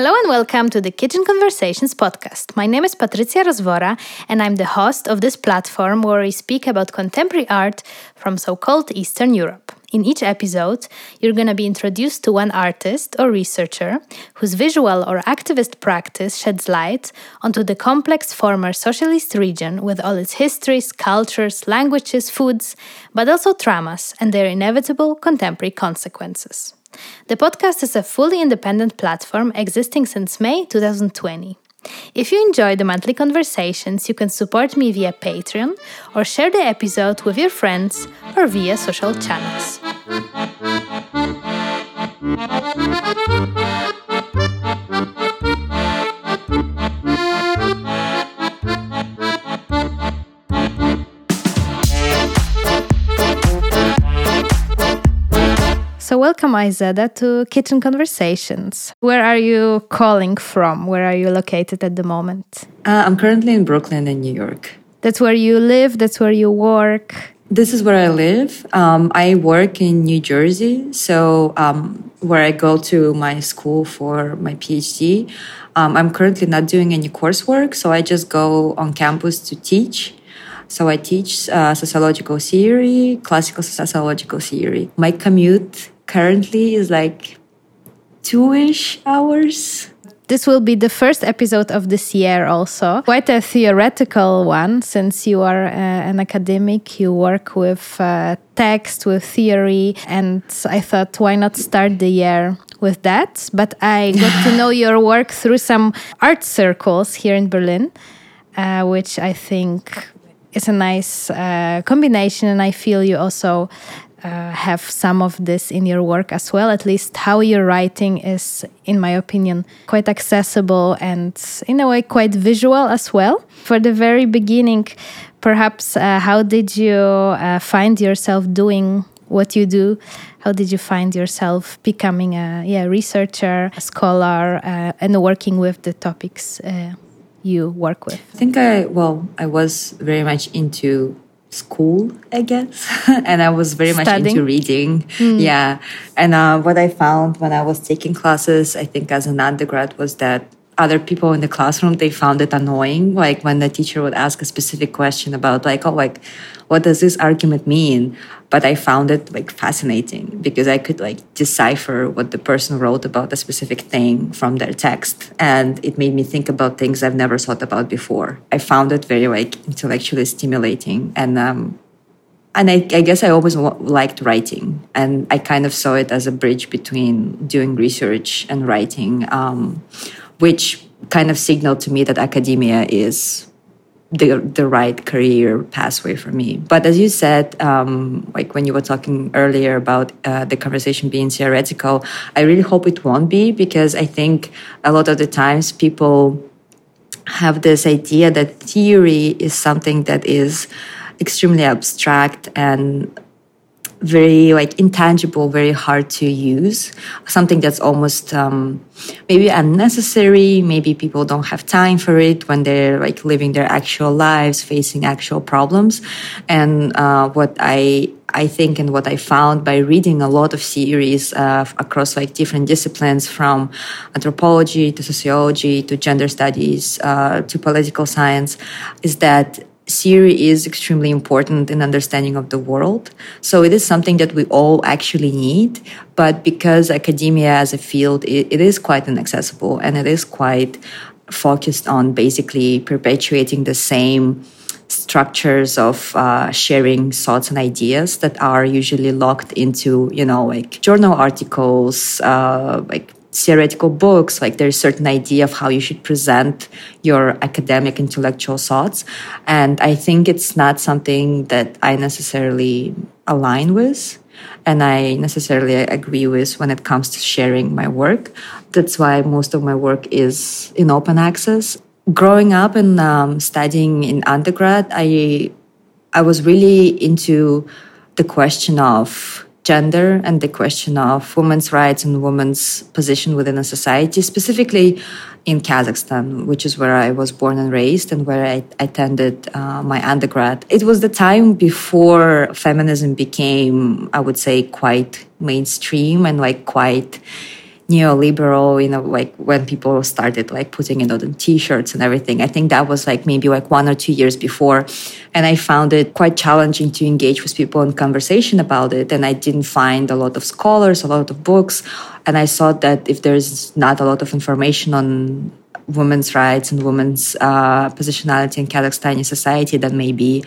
Hello and welcome to the Kitchen Conversations podcast. My name is Patrycja Rozwora and I'm the host of this platform where we speak about contemporary art from so called Eastern Europe. In each episode, you're going to be introduced to one artist or researcher whose visual or activist practice sheds light onto the complex former socialist region with all its histories, cultures, languages, foods, but also traumas and their inevitable contemporary consequences. The podcast is a fully independent platform existing since May 2020. If you enjoy the monthly conversations, you can support me via Patreon or share the episode with your friends or via social channels. So, welcome, Aizada, to Kitchen Conversations. Where are you calling from? Where are you located at the moment? Uh, I'm currently in Brooklyn, in New York. That's where you live, that's where you work. This is where I live. Um, I work in New Jersey, so um, where I go to my school for my PhD. Um, I'm currently not doing any coursework, so I just go on campus to teach. So I teach uh, sociological theory, classical sociological theory. My commute currently is like two ish hours. This will be the first episode of this year, also. Quite a theoretical one, since you are uh, an academic, you work with uh, text, with theory, and I thought, why not start the year with that? But I got to know your work through some art circles here in Berlin, uh, which I think is a nice uh, combination, and I feel you also uh, have some of this in your work as well. At least how you're writing is, in my opinion, quite accessible and, in a way, quite visual as well. For the very beginning, perhaps, uh, how did you uh, find yourself doing what you do? How did you find yourself becoming a yeah researcher, a scholar, uh, and working with the topics uh, you work with? I think I well, I was very much into school, I guess. and I was very Studying. much into reading. Mm. Yeah. And uh, what I found when I was taking classes, I think as an undergrad, was that other people in the classroom they found it annoying like when the teacher would ask a specific question about like oh like what does this argument mean? But i found it like fascinating because i could like decipher what the person wrote about a specific thing from their text and it made me think about things i've never thought about before. I found it very like intellectually stimulating and um and I, I, guess I always liked writing, and I kind of saw it as a bridge between doing research and writing, um, which kind of signaled to me that academia is the the right career pathway for me. But as you said, um, like when you were talking earlier about uh, the conversation being theoretical, I really hope it won't be because I think a lot of the times people have this idea that theory is something that is extremely abstract and very like intangible, very hard to use. Something that's almost um, maybe unnecessary. Maybe people don't have time for it when they're like living their actual lives, facing actual problems. And uh, what I I think and what I found by reading a lot of theories uh, across like different disciplines, from anthropology to sociology to gender studies uh, to political science, is that theory is extremely important in understanding of the world. So it is something that we all actually need. But because academia as a field, it, it is quite inaccessible and it is quite focused on basically perpetuating the same structures of uh, sharing thoughts and ideas that are usually locked into, you know, like journal articles, uh, like theoretical books like there's certain idea of how you should present your academic intellectual thoughts. And i think it's not something that i necessarily align with and i necessarily agree with when it comes to sharing my work. That's why most of my work is in open access. Growing up and um, studying in undergrad i i was really into the question of gender and the question of women's rights and women's position within a society, specifically in Kazakhstan, which is where I was born and raised and where I attended uh, my undergrad. It was the time before feminism became, I would say, quite mainstream and like quite neoliberal, you know, like when people started like putting it on t-shirts and everything. I think that was like maybe like one or two years before. And I found it quite challenging to engage with people in conversation about it. And I didn't find a lot of scholars, a lot of books. And I saw that if there's not a lot of information on women's rights and women's uh, positionality in Kazakhstani society, then maybe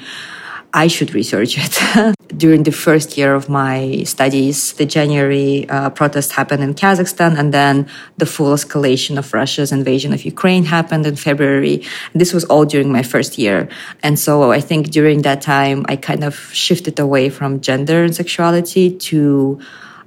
I should research it. During the first year of my studies, the January uh, protest happened in Kazakhstan, and then the full escalation of Russia's invasion of Ukraine happened in February. This was all during my first year. And so I think during that time, I kind of shifted away from gender and sexuality to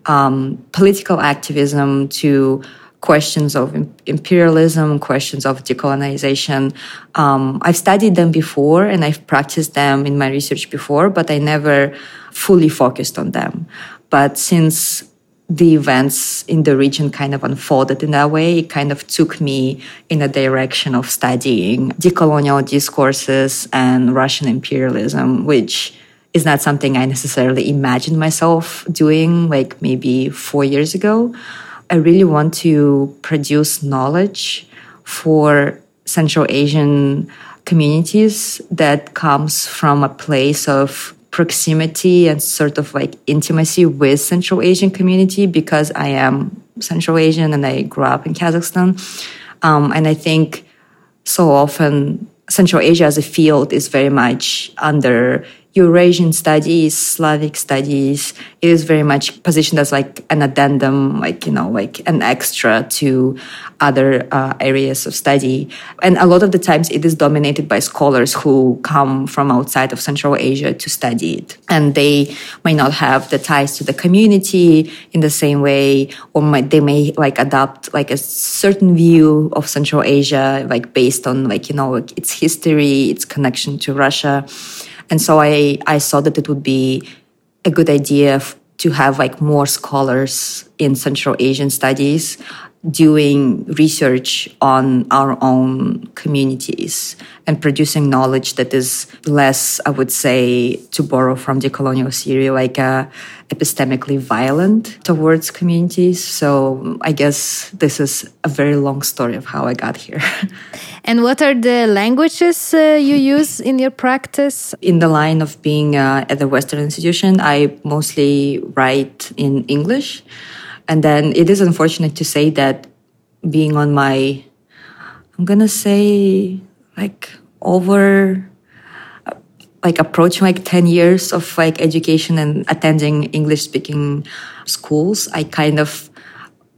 um, political activism, to questions of imperialism, questions of decolonization. Um, I've studied them before and I've practiced them in my research before, but I never fully focused on them. But since the events in the region kind of unfolded in that way, it kind of took me in a direction of studying decolonial discourses and Russian imperialism, which is not something I necessarily imagined myself doing like maybe four years ago. I really want to produce knowledge for Central Asian communities that comes from a place of proximity and sort of like intimacy with Central Asian community because I am Central Asian and I grew up in Kazakhstan. Um, and I think so often Central Asia as a field is very much under Eurasian studies, Slavic studies, it is very much positioned as like an addendum, like, you know, like an extra to other uh, areas of study. And a lot of the times it is dominated by scholars who come from outside of Central Asia to study it. And they may not have the ties to the community in the same way, or might, they may like adopt like a certain view of Central Asia, like based on like, you know, like its history, its connection to Russia. And so I, I saw that it would be a good idea to have like more scholars in Central Asian studies doing research on our own communities and producing knowledge that is less, I would say, to borrow from decolonial theory, like uh, epistemically violent towards communities. So I guess this is a very long story of how I got here. and what are the languages uh, you use in your practice? In the line of being uh, at the Western institution, I mostly write in English. And then it is unfortunate to say that being on my, I'm gonna say like over, like approaching like 10 years of like education and attending English speaking schools, I kind of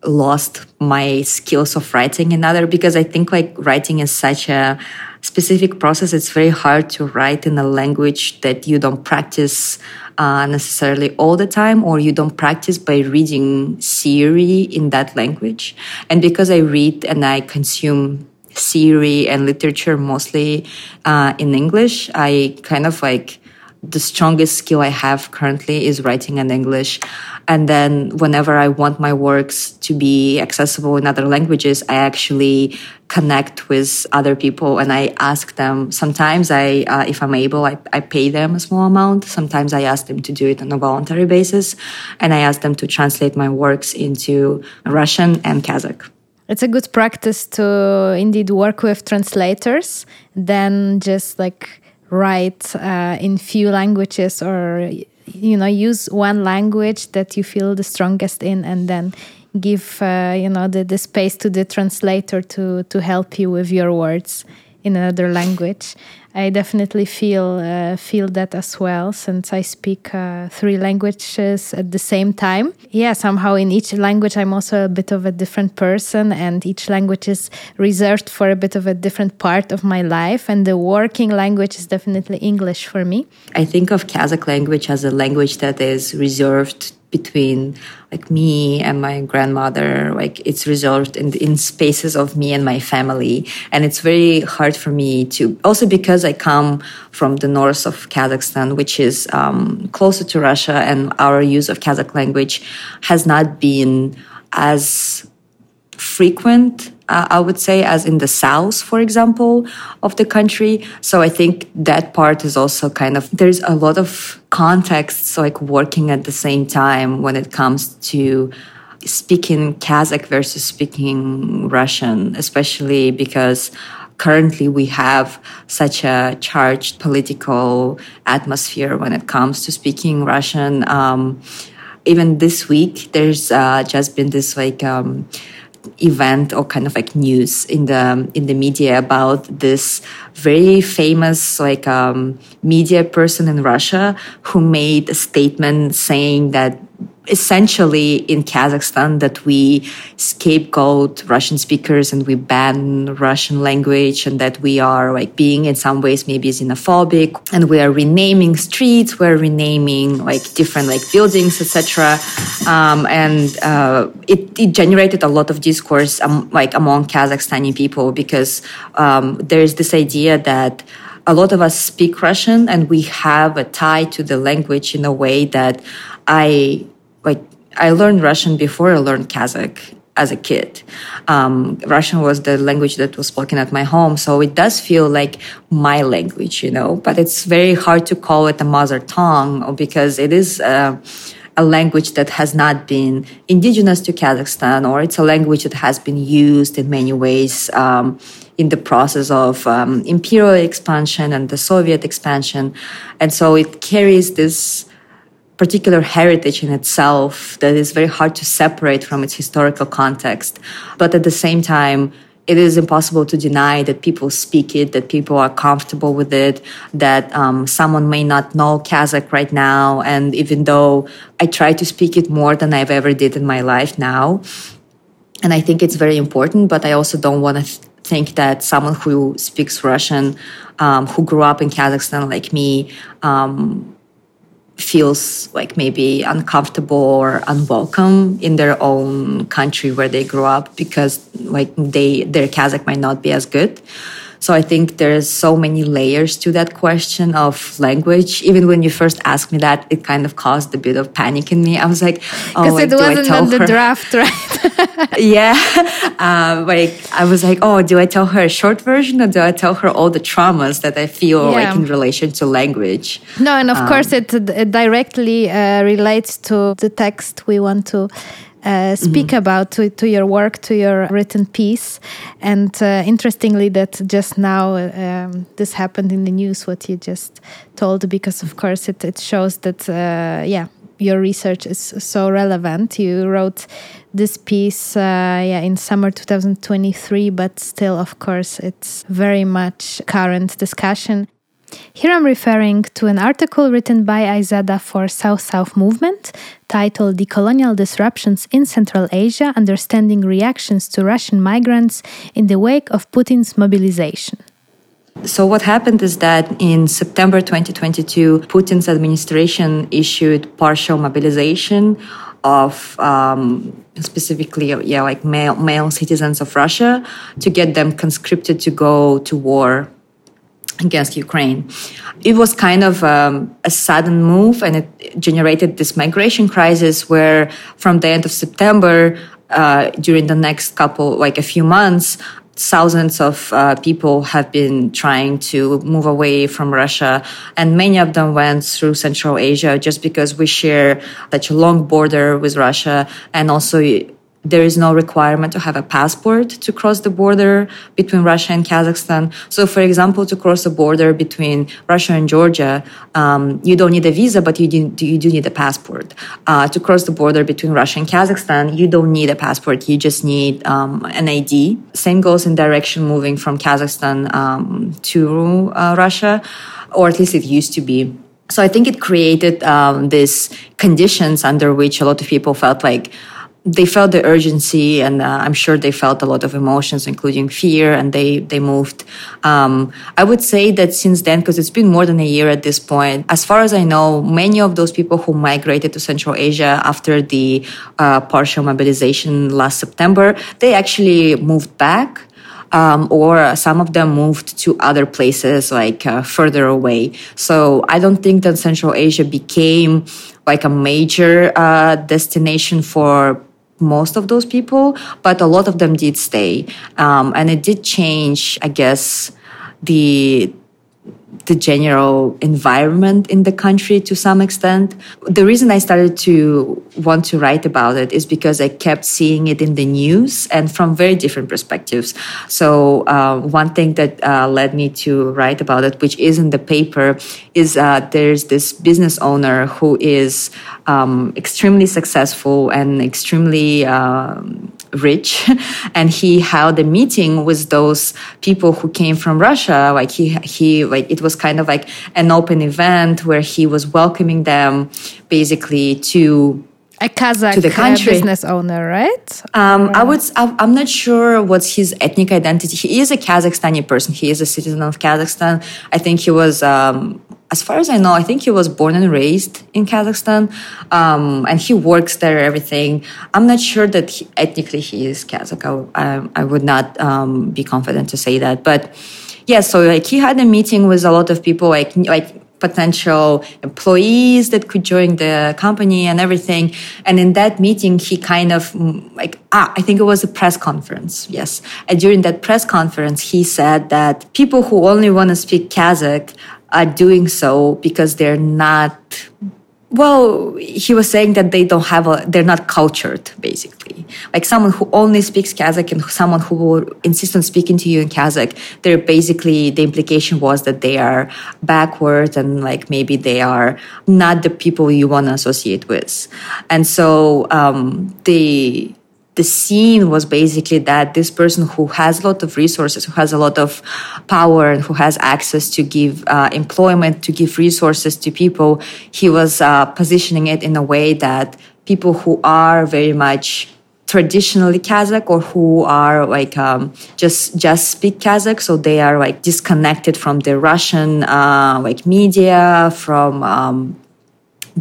lost my skills of writing another because I think like writing is such a specific process. It's very hard to write in a language that you don't practice uh, necessarily all the time or you don't practice by reading theory in that language. And because I read and I consume theory and literature mostly uh, in English, I kind of like the strongest skill I have currently is writing in English. And then whenever I want my works to be accessible in other languages, I actually connect with other people and I ask them. Sometimes I, uh, if I'm able, I, I pay them a small amount. Sometimes I ask them to do it on a voluntary basis. And I ask them to translate my works into Russian and Kazakh. It's a good practice to indeed work with translators than just like write uh, in few languages or you know use one language that you feel the strongest in and then give uh, you know the, the space to the translator to to help you with your words in another language I definitely feel uh, feel that as well since I speak uh, three languages at the same time. Yeah, somehow in each language I'm also a bit of a different person, and each language is reserved for a bit of a different part of my life. And the working language is definitely English for me. I think of Kazakh language as a language that is reserved between like me and my grandmother like it's resolved in, in spaces of me and my family. And it's very hard for me to also because i come from the north of kazakhstan which is um, closer to russia and our use of kazakh language has not been as frequent uh, I would say, as in the south, for example, of the country. So I think that part is also kind of, there's a lot of contexts like working at the same time when it comes to speaking Kazakh versus speaking Russian, especially because currently we have such a charged political atmosphere when it comes to speaking Russian. Um, even this week, there's uh, just been this like um, event or kind of like news in the in the media about this very famous like um, media person in Russia who made a statement saying that essentially in Kazakhstan that we scapegoat Russian speakers and we ban Russian language and that we are like being in some ways maybe xenophobic and we are renaming streets, we're renaming like different like buildings, etc. Um, and uh, it, it generated a lot of discourse um, like among Kazakhstani people because um, there's this idea that a lot of us speak Russian and we have a tie to the language in a way that I I learned Russian before I learned Kazakh as a kid. Um, Russian was the language that was spoken at my home, so it does feel like my language, you know. But it's very hard to call it a mother tongue because it is. Uh, a language that has not been indigenous to Kazakhstan, or it's a language that has been used in many ways um, in the process of um, imperial expansion and the Soviet expansion. And so it carries this particular heritage in itself that is very hard to separate from its historical context. But at the same time, it is impossible to deny that people speak it, that people are comfortable with it, that um, someone may not know Kazakh right now. And even though I try to speak it more than I've ever did in my life now, and I think it's very important, but I also don't want to th- think that someone who speaks Russian, um, who grew up in Kazakhstan like me, um, feels like maybe uncomfortable or unwelcome in their own country where they grew up because like they their Kazakh might not be as good. So I think there's so many layers to that question of language. Even when you first asked me that, it kind of caused a bit of panic in me. I was like, oh, because it wasn't on the her? draft, right? yeah, uh, like I was like, oh, do I tell her a short version or do I tell her all the traumas that I feel yeah. like in relation to language? No, and of um, course it, it directly uh, relates to the text we want to uh, speak mm-hmm. about to, to your work, to your written piece. And uh, interestingly, that just now um, this happened in the news, what you just told, because of course it, it shows that, uh, yeah, your research is so relevant. You wrote this piece, uh, yeah, in summer 2023, but still, of course, it's very much current discussion. Here I'm referring to an article written by Aizada for South South Movement titled Decolonial Disruptions in Central Asia Understanding Reactions to Russian Migrants in the Wake of Putin's Mobilization. So, what happened is that in September 2022, Putin's administration issued partial mobilization of um, specifically, yeah, like male, male citizens of Russia to get them conscripted to go to war against Ukraine. It was kind of um, a sudden move and it generated this migration crisis where from the end of September, uh, during the next couple, like a few months, thousands of uh, people have been trying to move away from Russia, and many of them went through Central Asia just because we share such a long border with Russia, and also there is no requirement to have a passport to cross the border between Russia and Kazakhstan. So, for example, to cross the border between Russia and Georgia, um, you don't need a visa, but you do, you do need a passport. Uh, to cross the border between Russia and Kazakhstan, you don't need a passport. You just need um, an ID. Same goes in direction moving from Kazakhstan um, to uh, Russia, or at least it used to be. So I think it created um, these conditions under which a lot of people felt like they felt the urgency and uh, i'm sure they felt a lot of emotions including fear and they they moved um, i would say that since then because it's been more than a year at this point as far as i know many of those people who migrated to central asia after the uh, partial mobilization last september they actually moved back um, or some of them moved to other places like uh, further away. So I don't think that Central Asia became like a major uh, destination for most of those people, but a lot of them did stay. Um, and it did change, I guess, the the general environment in the country to some extent. The reason I started to want to write about it is because I kept seeing it in the news and from very different perspectives. So, uh, one thing that uh, led me to write about it, which is in the paper, is uh, there's this business owner who is um, extremely successful and extremely um, rich and he held a meeting with those people who came from russia like he he like it was kind of like an open event where he was welcoming them basically to a Kazakh to the country. business owner, right? Um, I would. I'm not sure what's his ethnic identity. He is a Kazakhstani person. He is a citizen of Kazakhstan. I think he was um, as far as I know, I think he was born and raised in Kazakhstan, um, and he works there. Everything. I'm not sure that he, ethnically he is Kazakh. I, I would not um, be confident to say that, but yeah. So like he had a meeting with a lot of people, like like potential employees that could join the company and everything. And in that meeting, he kind of mm, like, ah, I think it was a press conference. Yes. And during that press conference, he said that people who only want to speak Kazakh are doing so because they're not well he was saying that they don't have a they're not cultured basically. Like someone who only speaks kazakh and someone who will insist on speaking to you in kazakh they're basically the implication was that they are backward and like maybe they are not the people you want to associate with. And so um, the the scene was basically that this person who has a lot of resources, who has a lot of power, and who has access to give uh, employment, to give resources to people, he was uh, positioning it in a way that people who are very much traditionally Kazakh or who are like um, just just speak Kazakh, so they are like disconnected from the Russian uh, like media, from um,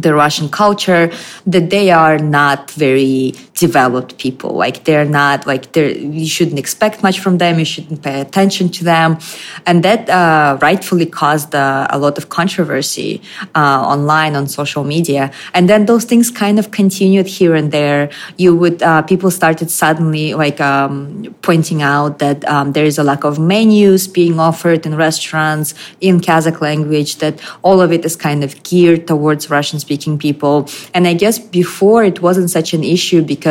the Russian culture that they are not very developed people. Like they're not like they're you shouldn't expect much from them. You shouldn't pay attention to them, and that uh, rightfully caused uh, a lot of controversy uh, online on social media. And then those things kind of continued here and there. You would uh, people started suddenly like um, pointing out that um, there is a lack of menus being offered in restaurants in Kazakh language. That all of it is kind of geared towards Russian speaking people. And I guess before it wasn't such an issue because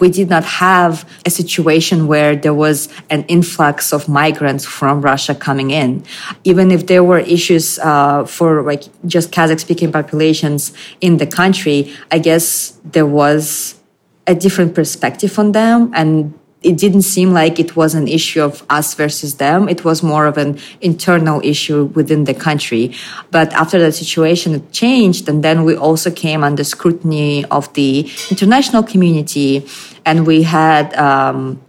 we did not have a situation where there was an influx of migrants from Russia coming in. Even if there were issues uh, for like just Kazakh speaking populations in the country, I guess there was a different perspective on them and it didn't seem like it was an issue of us versus them. It was more of an internal issue within the country. But after that situation changed, and then we also came under scrutiny of the international community, and we had um,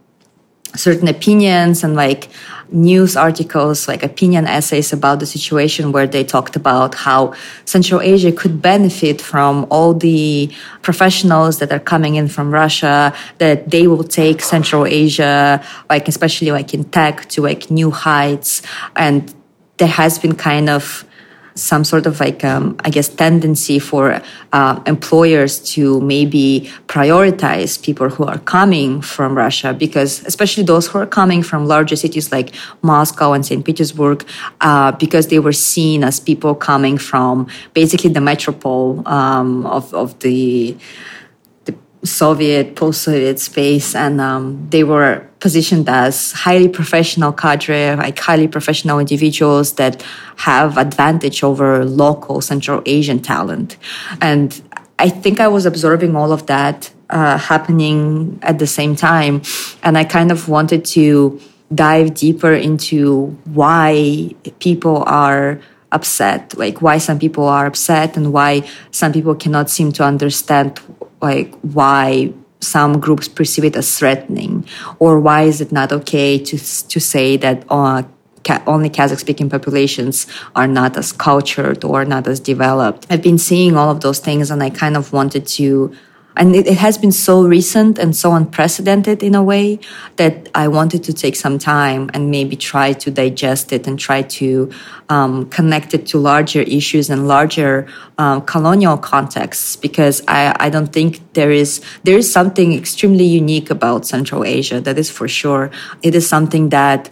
certain opinions and like news articles, like opinion essays about the situation where they talked about how Central Asia could benefit from all the professionals that are coming in from Russia, that they will take Central Asia, like especially like in tech to like new heights. And there has been kind of some sort of like um, i guess tendency for uh, employers to maybe prioritize people who are coming from russia because especially those who are coming from larger cities like moscow and st petersburg uh, because they were seen as people coming from basically the metropole um, of, of the Soviet, post Soviet space, and um, they were positioned as highly professional cadre, like highly professional individuals that have advantage over local Central Asian talent. And I think I was absorbing all of that uh, happening at the same time. And I kind of wanted to dive deeper into why people are upset, like why some people are upset and why some people cannot seem to understand like why some groups perceive it as threatening, or why is it not okay to to say that uh, only Kazakh speaking populations are not as cultured or not as developed. I've been seeing all of those things, and I kind of wanted to and it, it, has been so recent and so unprecedented in a way that I wanted to take some time and maybe try to digest it and try to um, connect it to larger issues and larger um, colonial contexts because I, I don't think there is there is something extremely unique about Central Asia that is for sure. It is something that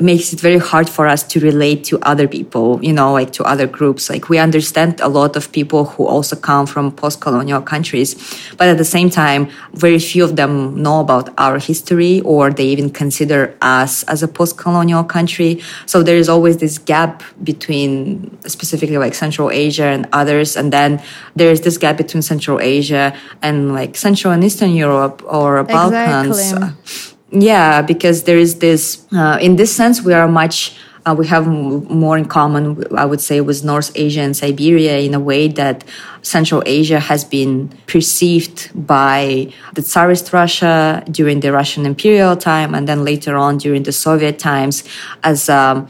makes it very hard for us to relate to other people, you know, like to other groups. Like we understand a lot of people who also come from post-colonial countries, but at the same time, very few of them know about our history or they even consider us as a post-colonial country. So there is always this gap between specifically like Central Asia and others. And then there is this gap between Central Asia and like Central and Eastern Europe or Balkans. Yeah, because there is this, uh, in this sense, we are much, uh, we have more in common, I would say, with North Asia and Siberia in a way that Central Asia has been perceived by the Tsarist Russia during the Russian imperial time and then later on during the Soviet times as um,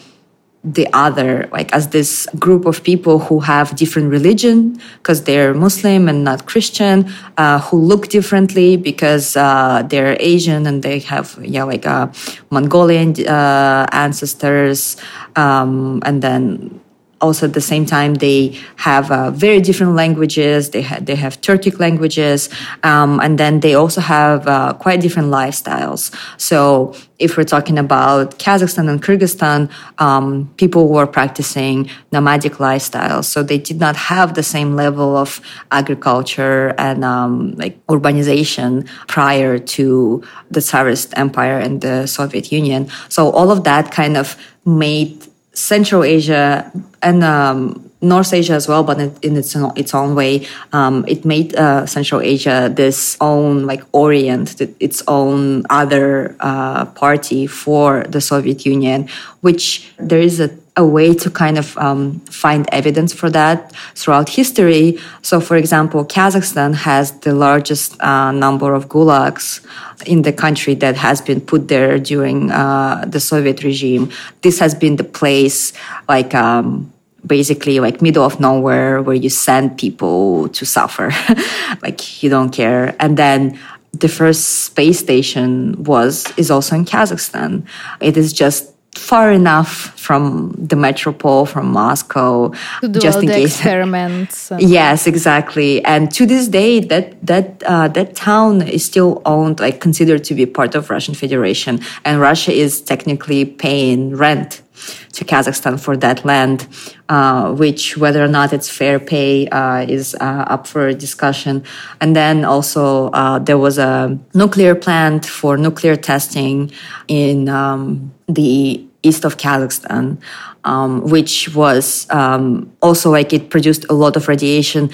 the other like as this group of people who have different religion because they're muslim and not christian uh, who look differently because uh, they're asian and they have yeah like uh, mongolian uh, ancestors um, and then also at the same time they have uh, very different languages. They, ha- they have turkic languages um, and then they also have uh, quite different lifestyles. So if we're talking about kazakhstan and kyrgyzstan um, people were practicing nomadic lifestyles. So they did not have the same level of agriculture and um, like urbanization prior to the tsarist empire and the soviet union. So all of that kind of made Central Asia and um, North Asia as well, but in, in its own, its own way, um, it made uh, Central Asia this own like Orient, its own other uh, party for the Soviet Union, which there is a a way to kind of um, find evidence for that throughout history. So, for example, Kazakhstan has the largest uh, number of gulags in the country that has been put there during uh, the Soviet regime. This has been the place, like, um, basically like middle of nowhere where you send people to suffer like you don't care and then the first space station was is also in kazakhstan it is just far enough from the metropole, from Moscow, to do just in the case. experiments. yes, exactly. And to this day, that that uh, that town is still owned, like considered to be part of Russian Federation, and Russia is technically paying rent to Kazakhstan for that land, uh, which whether or not it's fair pay uh, is uh, up for discussion. And then also uh, there was a nuclear plant for nuclear testing in um, the east of Kazakhstan, um, which was um, also like it produced a lot of radiation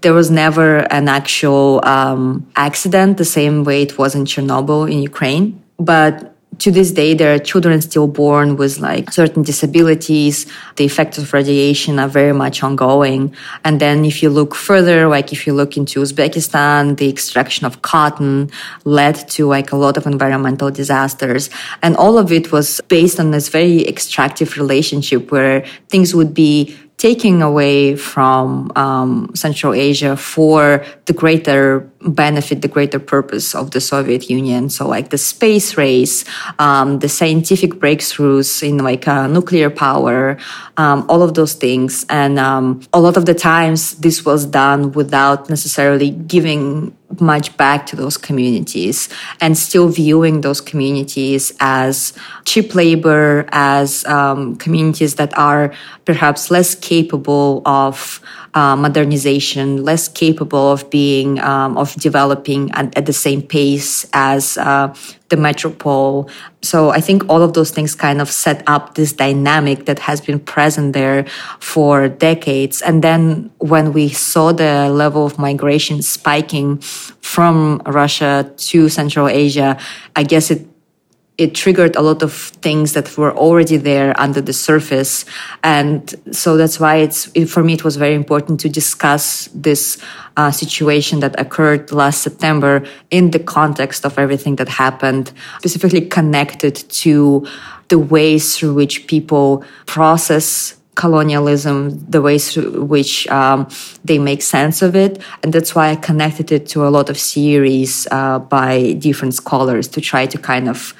there was never an actual um, accident the same way it was in Chernobyl in Ukraine. But to this day, there are children still born with like certain disabilities. The effects of radiation are very much ongoing. And then if you look further, like if you look into Uzbekistan, the extraction of cotton led to like a lot of environmental disasters. And all of it was based on this very extractive relationship where things would be taking away from um, Central Asia for the greater benefit, the greater purpose of the Soviet Union. So, like the space race, um, the scientific breakthroughs in like uh, nuclear power, um, all of those things, and um, a lot of the times this was done without necessarily giving much back to those communities and still viewing those communities as cheap labor, as um, communities that are perhaps less capable of uh, modernization, less capable of being um, of developing at, at, the same pace as uh, the metropole. So I think all of those things kind of set up this dynamic that has been present there for decades. And then when we saw the level of migration spiking from Russia to Central Asia, I guess it it triggered a lot of things that were already there under the surface and so that's why it's it, for me it was very important to discuss this uh, situation that occurred last september in the context of everything that happened specifically connected to the ways through which people process colonialism, the ways through which um, they make sense of it. And that's why I connected it to a lot of series uh, by different scholars to try to kind of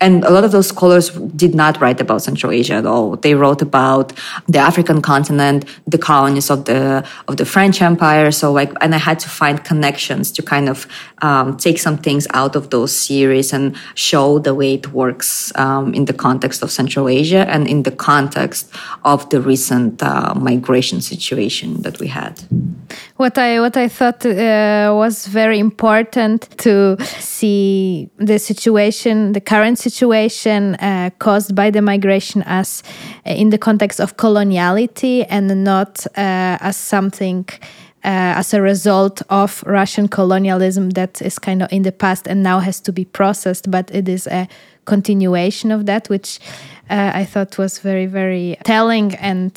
and a lot of those scholars did not write about Central Asia at all. They wrote about the African continent, the colonies of the of the French Empire. So like, and I had to find connections to kind of um, take some things out of those series and show the way it works um, in the context of Central Asia and in the context of the recent uh, migration situation that we had. What I what I thought uh, was very important to see the situation, the current situation uh, caused by the migration, as uh, in the context of coloniality and not uh, as something. Uh, as a result of Russian colonialism that is kind of in the past and now has to be processed, but it is a continuation of that, which uh, I thought was very, very telling and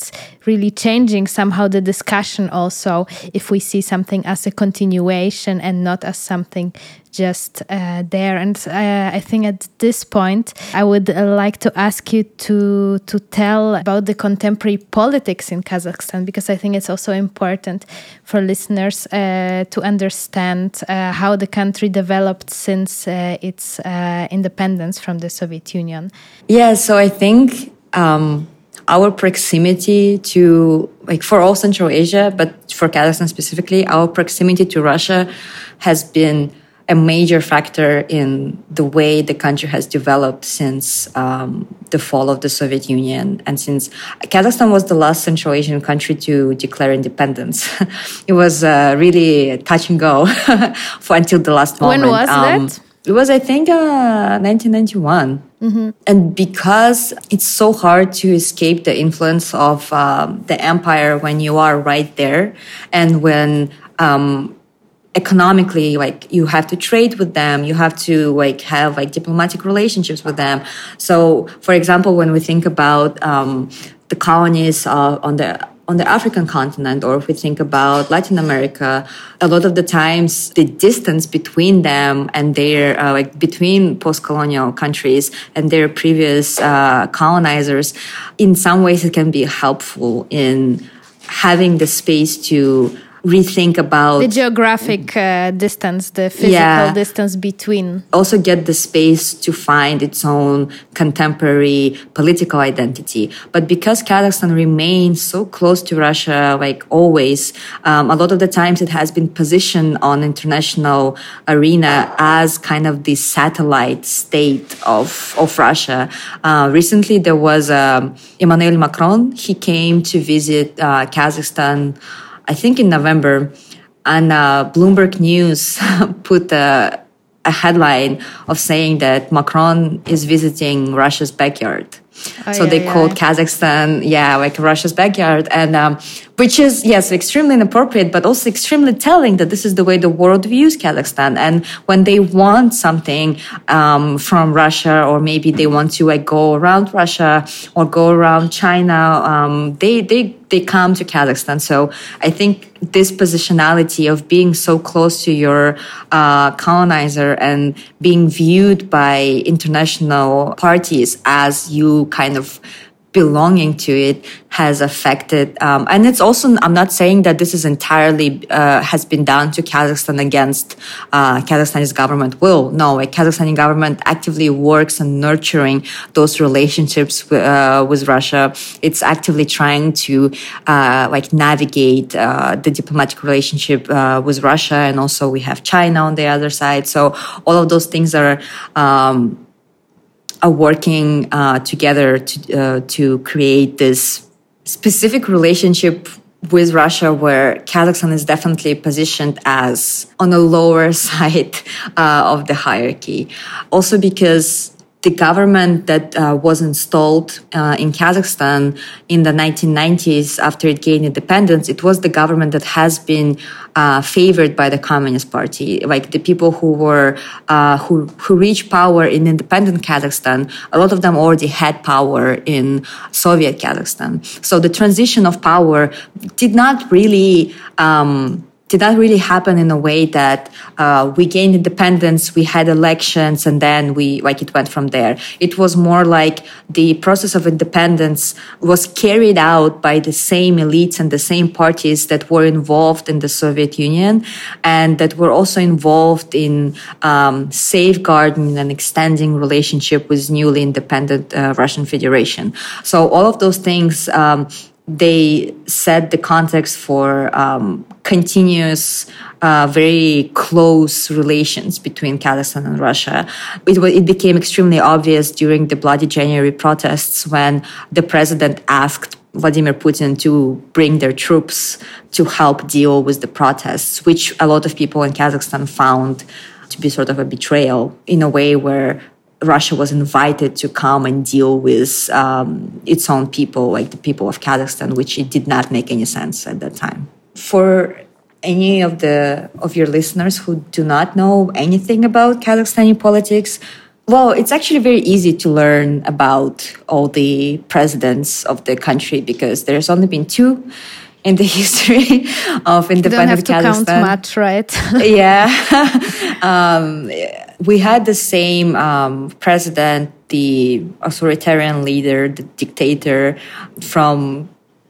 really changing somehow the discussion also if we see something as a continuation and not as something just uh, there. And uh, I think at this point, I would uh, like to ask you to to tell about the contemporary politics in Kazakhstan because I think it's also important for listeners uh, to understand uh, how the country developed since its independence from the Soviet Union. Yeah, so I think. Um, our proximity to like for all Central Asia, but for Kazakhstan specifically, our proximity to Russia has been a major factor in the way the country has developed since um, the fall of the Soviet Union. And since Kazakhstan was the last Central Asian country to declare independence, it was uh, really touch and go for until the last moment. When was um, that? It was, I think, uh, 1991. Mm-hmm. And because it's so hard to escape the influence of um, the empire when you are right there, and when um, economically like you have to trade with them you have to like have like diplomatic relationships with them. So for example when we think about um, the colonies uh, on the on the African continent, or if we think about Latin America, a lot of the times the distance between them and their, uh, like between post colonial countries and their previous uh, colonizers, in some ways it can be helpful in having the space to rethink about the geographic uh, distance, the physical yeah. distance between. Also, get the space to find its own contemporary political identity. But because Kazakhstan remains so close to Russia, like always, um, a lot of the times it has been positioned on international arena as kind of the satellite state of of Russia. Uh, recently, there was um, Emmanuel Macron. He came to visit uh, Kazakhstan. I think in November, and uh, Bloomberg News put a, a, headline of saying that Macron is visiting Russia's backyard. Oh, so yeah, they yeah. called Kazakhstan, yeah, like Russia's backyard, and um, which is yes, extremely inappropriate, but also extremely telling that this is the way the world views Kazakhstan. And when they want something um, from Russia, or maybe they want to like go around Russia or go around China, um, they they they come to Kazakhstan. So I think this positionality of being so close to your uh, colonizer and being viewed by international parties as you kind of belonging to it has affected um, and it's also i'm not saying that this is entirely uh, has been done to kazakhstan against uh, kazakhstan's government. Will no like kazakhstani government actively works on nurturing those relationships uh, with russia. It's actively trying to uh, like navigate uh, the diplomatic relationship uh, with russia and also we have china on the other side. So all of those things are um, are working uh, together to uh, to create this specific relationship with Russia, where Kazakhstan is definitely positioned as on a lower side uh, of the hierarchy. Also, because the government that uh, was installed uh, in Kazakhstan in the 1990s after it gained independence, it was the government that has been uh, favored by the Communist Party. Like the people who were uh, who who reached power in independent Kazakhstan, a lot of them already had power in Soviet Kazakhstan. So the transition of power did not really. Um, did that really happen in a way that uh, we gained independence, we had elections, and then we like it went from there. It was more like the process of independence was carried out by the same elites and the same parties that were involved in the Soviet Union and that were also involved in um, safeguarding and extending relationship with newly independent uh, Russian Federation. So all of those things. Um, they set the context for um, continuous, uh, very close relations between Kazakhstan and Russia. It, it became extremely obvious during the Bloody January protests when the president asked Vladimir Putin to bring their troops to help deal with the protests, which a lot of people in Kazakhstan found to be sort of a betrayal in a way where Russia was invited to come and deal with um, its own people, like the people of Kazakhstan, which it did not make any sense at that time. For any of the of your listeners who do not know anything about Kazakhstani politics, well, it's actually very easy to learn about all the presidents of the country because there's only been two in the history of independent you don't have to Kazakhstan. Count much, right? yeah. um, we had the same um, president, the authoritarian leader, the dictator from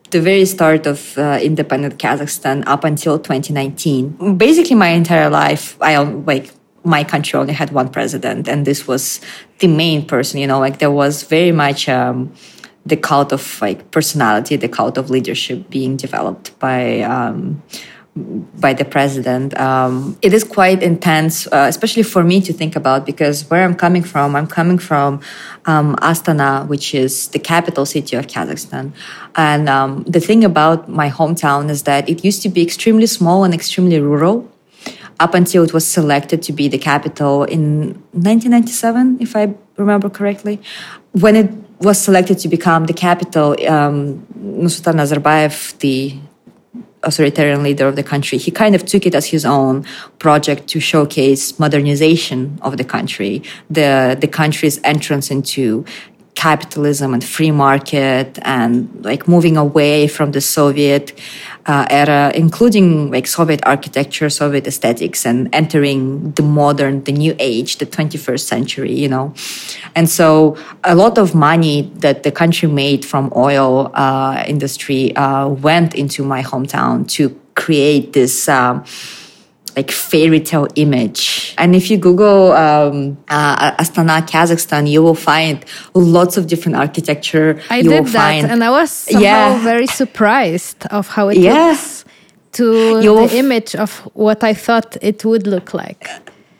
the very start of uh, independent Kazakhstan up until 2019. Basically, my entire life, I like my country only had one president, and this was the main person. You know, like there was very much. Um, the cult of like personality, the cult of leadership being developed by um, by the president. Um, it is quite intense, uh, especially for me to think about because where I'm coming from, I'm coming from um, Astana, which is the capital city of Kazakhstan. And um, the thing about my hometown is that it used to be extremely small and extremely rural up until it was selected to be the capital in 1997, if I remember correctly. When it was selected to become the capital, um, Nursultan Nazarbayev, the authoritarian leader of the country, he kind of took it as his own project to showcase modernization of the country, the the country's entrance into capitalism and free market and like moving away from the Soviet uh, era, including like Soviet architecture, Soviet aesthetics, and entering the modern, the new age, the 21st century, you know. And so a lot of money that the country made from oil uh, industry uh, went into my hometown to create this. Um, like fairy tale image. And if you Google um, uh, Astana, Kazakhstan, you will find lots of different architecture. I you did that, find, and I was somehow yeah. very surprised of how it Yeah. looks to You'll the image of what I thought it would look like.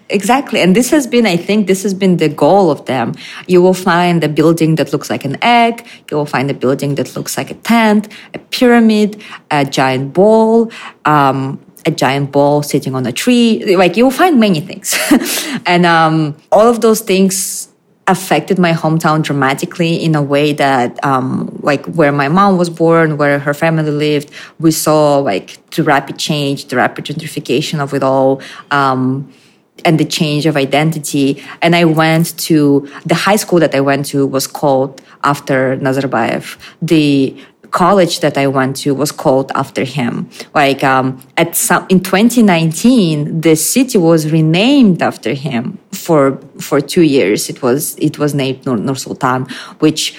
Exactly. And this has been, I think, this has been the goal of them. You will find a building that looks like an egg. You will find a building that looks like a tent, a pyramid, a giant ball, um, a giant ball sitting on a tree. Like you will find many things. and um, all of those things affected my hometown dramatically in a way that um, like where my mom was born where her family lived we saw like the rapid change the rapid gentrification of it all um, and the change of identity and i went to the high school that i went to was called after nazarbayev the college that I went to was called after him. Like um, at some in 2019, the city was renamed after him for for two years. It was it was named Nur, Nur Sultan, which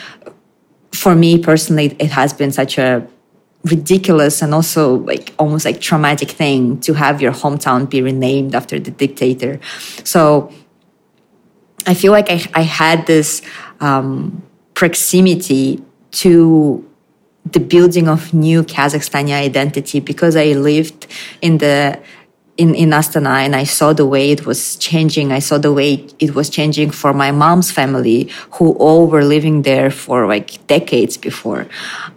for me personally, it has been such a ridiculous and also like almost like traumatic thing to have your hometown be renamed after the dictator. So I feel like I, I had this um, proximity to the building of new Kazakhstani identity because I lived in the in, in Astana and I saw the way it was changing. I saw the way it was changing for my mom's family who all were living there for like decades before.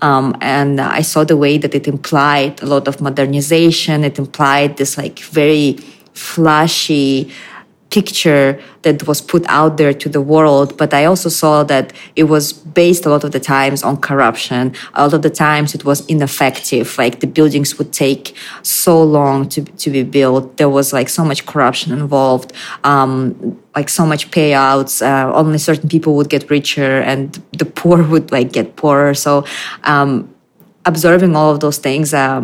Um, and I saw the way that it implied a lot of modernization. It implied this like very flashy, picture that was put out there to the world but i also saw that it was based a lot of the times on corruption. A lot of the times it was ineffective like the buildings would take so long to, to be built. There was like so much corruption involved um, like so much payouts uh, only certain people would get richer and the poor would like get poorer. So um, observing all of those things um,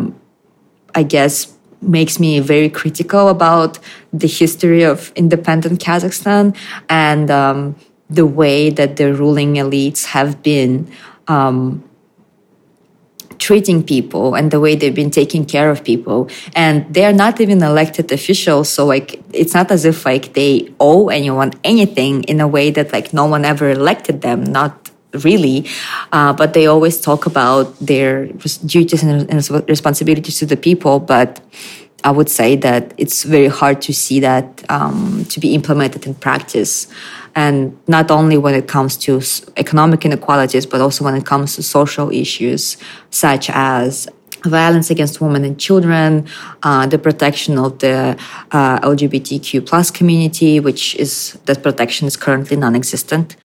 i guess makes me very critical about the history of independent Kazakhstan and um, the way that the ruling elites have been um, treating people and the way they've been taking care of people. And they're not even elected officials so like it's not as if like they owe anyone anything in a way that like no one ever elected them not really uh, but they always talk about their duties and responsibilities to the people but I would say that it's very hard to see that um, to be implemented in practice. And not only when it comes to economic inequalities, but also when it comes to social issues such as violence against women and children, uh, the protection of the uh, LGBTQ plus community, which is that protection is currently non-existent.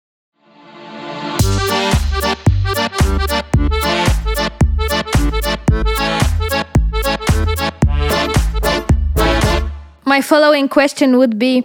My following question would be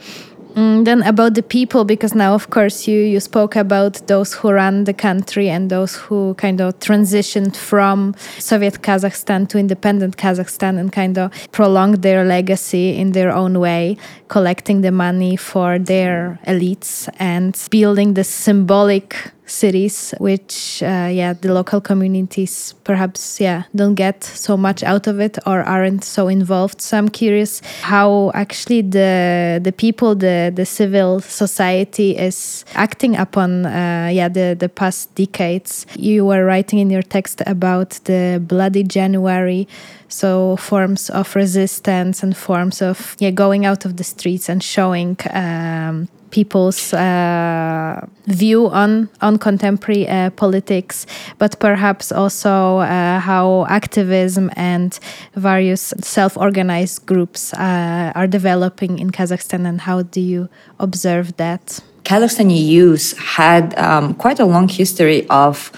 mm, then about the people because now of course you you spoke about those who run the country and those who kind of transitioned from soviet kazakhstan to independent kazakhstan and kind of prolonged their legacy in their own way collecting the money for their elites and building the symbolic cities which uh, yeah the local communities perhaps yeah don't get so much out of it or aren't so involved. So i'm curious how actually the the people the the civil society is acting upon uh, yeah the the past decades. You were writing in your text about the bloody january so forms of resistance and forms of yeah going out of the streets and showing um, people's uh, view on on contemporary uh, politics, but perhaps also uh, how activism and various self-organized groups are developing in Kazakhstan, and how do you observe that? Kazakhstani youth had um, quite a long history of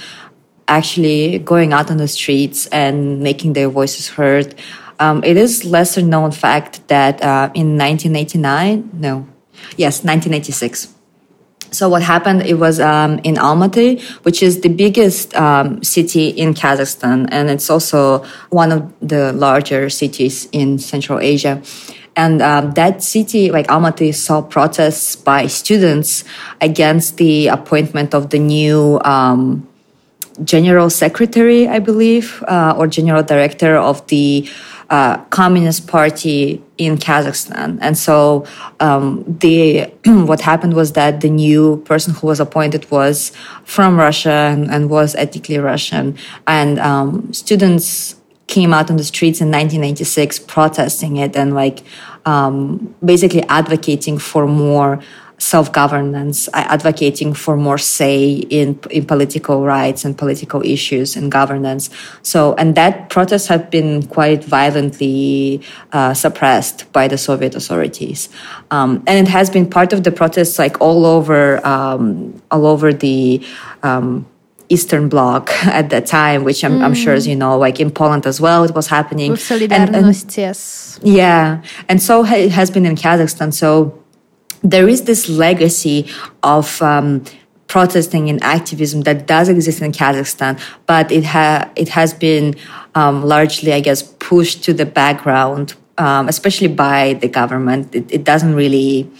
actually going out on the streets and making their voices heard. Um, it is lesser known fact that uh, in 1989, no, Yes, 1986. So what happened? It was um, in Almaty, which is the biggest um, city in Kazakhstan, and it's also one of the larger cities in Central Asia. And um, that city, like Almaty, saw protests by students against the appointment of the new um, general secretary, I believe, uh, or general director of the uh, Communist Party in Kazakhstan. And so um, the what happened was that the new person who was appointed was from Russia and, and was ethnically Russian. And um, students came out on the streets in 1996 protesting it and like um, basically advocating for more self-governance, advocating for more say in, in political rights and political issues and governance. So, and that protests have been quite violently uh, suppressed by the Soviet authorities. Um, and it has been part of the protests like all over, um, all over the, um, Eastern Bloc at that time, which I'm, mm. I'm, sure, as you know, like in Poland as well, it was happening. With and, and, yes. Yeah. And so it has been in Kazakhstan. So there is this legacy of um, protesting and activism that does exist in Kazakhstan, but it ha- it has been um, largely, I guess, pushed to the background, um, especially by the government. It, it, doesn't really